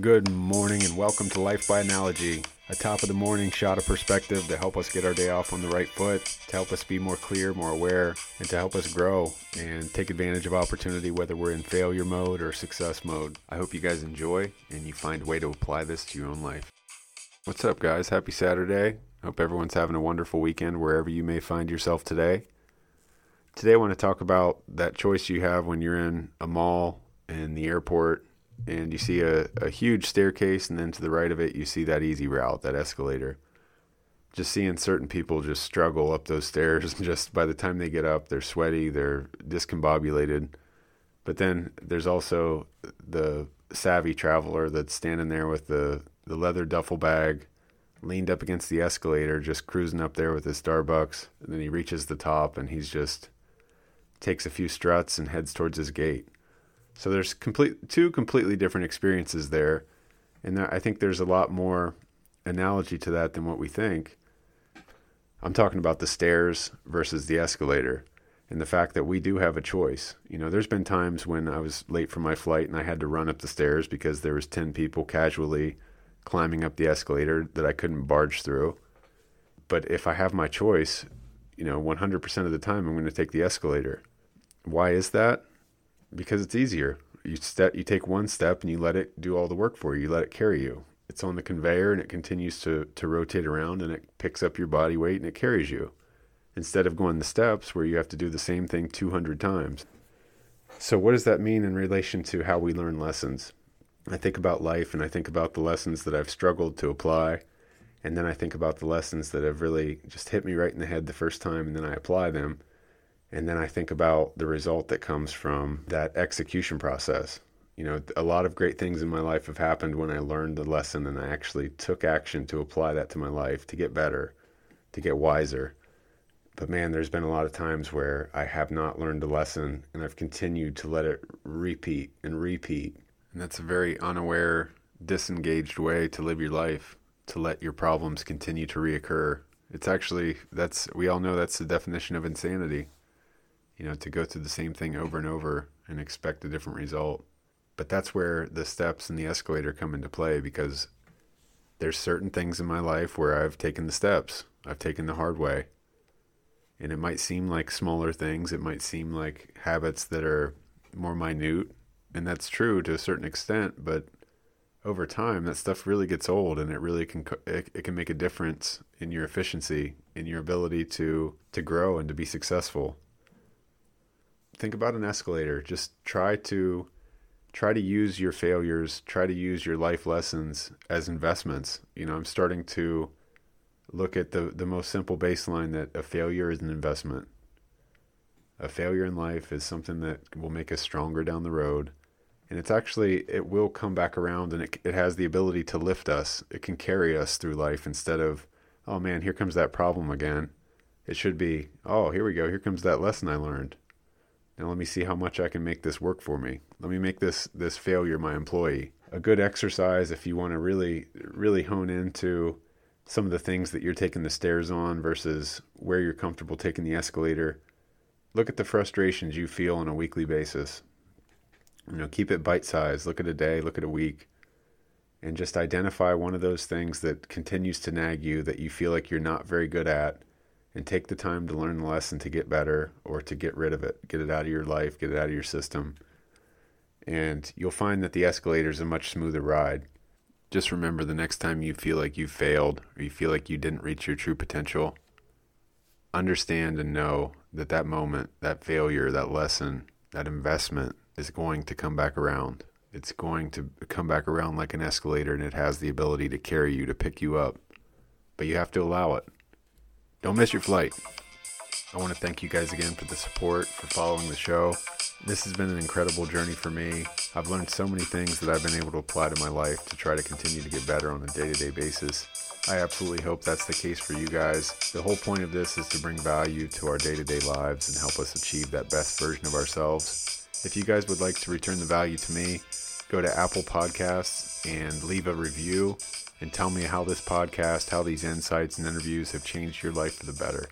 Good morning and welcome to Life by Analogy, a top of the morning shot of perspective to help us get our day off on the right foot, to help us be more clear, more aware, and to help us grow and take advantage of opportunity whether we're in failure mode or success mode. I hope you guys enjoy and you find a way to apply this to your own life. What's up, guys? Happy Saturday. Hope everyone's having a wonderful weekend wherever you may find yourself today. Today, I want to talk about that choice you have when you're in a mall, in the airport, and you see a, a huge staircase, and then to the right of it, you see that easy route, that escalator. Just seeing certain people just struggle up those stairs, just by the time they get up, they're sweaty, they're discombobulated. But then there's also the savvy traveler that's standing there with the, the leather duffel bag, leaned up against the escalator, just cruising up there with his Starbucks. And then he reaches the top and he's just takes a few struts and heads towards his gate. So there's complete two completely different experiences there, and I think there's a lot more analogy to that than what we think. I'm talking about the stairs versus the escalator and the fact that we do have a choice. You know, there's been times when I was late for my flight and I had to run up the stairs because there was 10 people casually climbing up the escalator that I couldn't barge through. But if I have my choice, you know, 100% of the time I'm going to take the escalator. Why is that? Because it's easier. You step, you take one step and you let it do all the work for you. You let it carry you. It's on the conveyor and it continues to to rotate around and it picks up your body weight and it carries you. Instead of going the steps where you have to do the same thing 200 times. So what does that mean in relation to how we learn lessons? I think about life and I think about the lessons that I've struggled to apply. And then I think about the lessons that have really just hit me right in the head the first time and then I apply them and then I think about the result that comes from that execution process. You know, a lot of great things in my life have happened when I learned the lesson and I actually took action to apply that to my life to get better, to get wiser. But man, there's been a lot of times where I have not learned a lesson and I've continued to let it repeat and repeat. And that's a very unaware, disengaged way to live your life, to let your problems continue to reoccur. It's actually, that's, we all know that's the definition of insanity you know, to go through the same thing over and over and expect a different result. But that's where the steps and the escalator come into play because there's certain things in my life where I've taken the steps. I've taken the hard way. And it might seem like smaller things, it might seem like habits that are more minute, and that's true to a certain extent, but over time that stuff really gets old and it really can it, it can make a difference in your efficiency, in your ability to to grow and to be successful think about an escalator. Just try to try to use your failures, try to use your life lessons as investments. You know, I'm starting to look at the the most simple baseline that a failure is an investment. A failure in life is something that will make us stronger down the road. And it's actually, it will come back around and it, it has the ability to lift us. It can carry us through life instead of, oh man, here comes that problem again. It should be, oh, here we go. Here comes that lesson I learned. Now let me see how much I can make this work for me. Let me make this this failure my employee. A good exercise if you want to really really hone into some of the things that you're taking the stairs on versus where you're comfortable taking the escalator. Look at the frustrations you feel on a weekly basis. You know, keep it bite sized. Look at a day, look at a week, and just identify one of those things that continues to nag you that you feel like you're not very good at and take the time to learn the lesson to get better or to get rid of it, get it out of your life, get it out of your system. And you'll find that the escalator is a much smoother ride. Just remember the next time you feel like you failed or you feel like you didn't reach your true potential, understand and know that that moment, that failure, that lesson, that investment is going to come back around. It's going to come back around like an escalator and it has the ability to carry you, to pick you up. But you have to allow it. Don't miss your flight. I want to thank you guys again for the support, for following the show. This has been an incredible journey for me. I've learned so many things that I've been able to apply to my life to try to continue to get better on a day to day basis. I absolutely hope that's the case for you guys. The whole point of this is to bring value to our day to day lives and help us achieve that best version of ourselves. If you guys would like to return the value to me, go to Apple Podcasts and leave a review and tell me how this podcast, how these insights and interviews have changed your life for the better.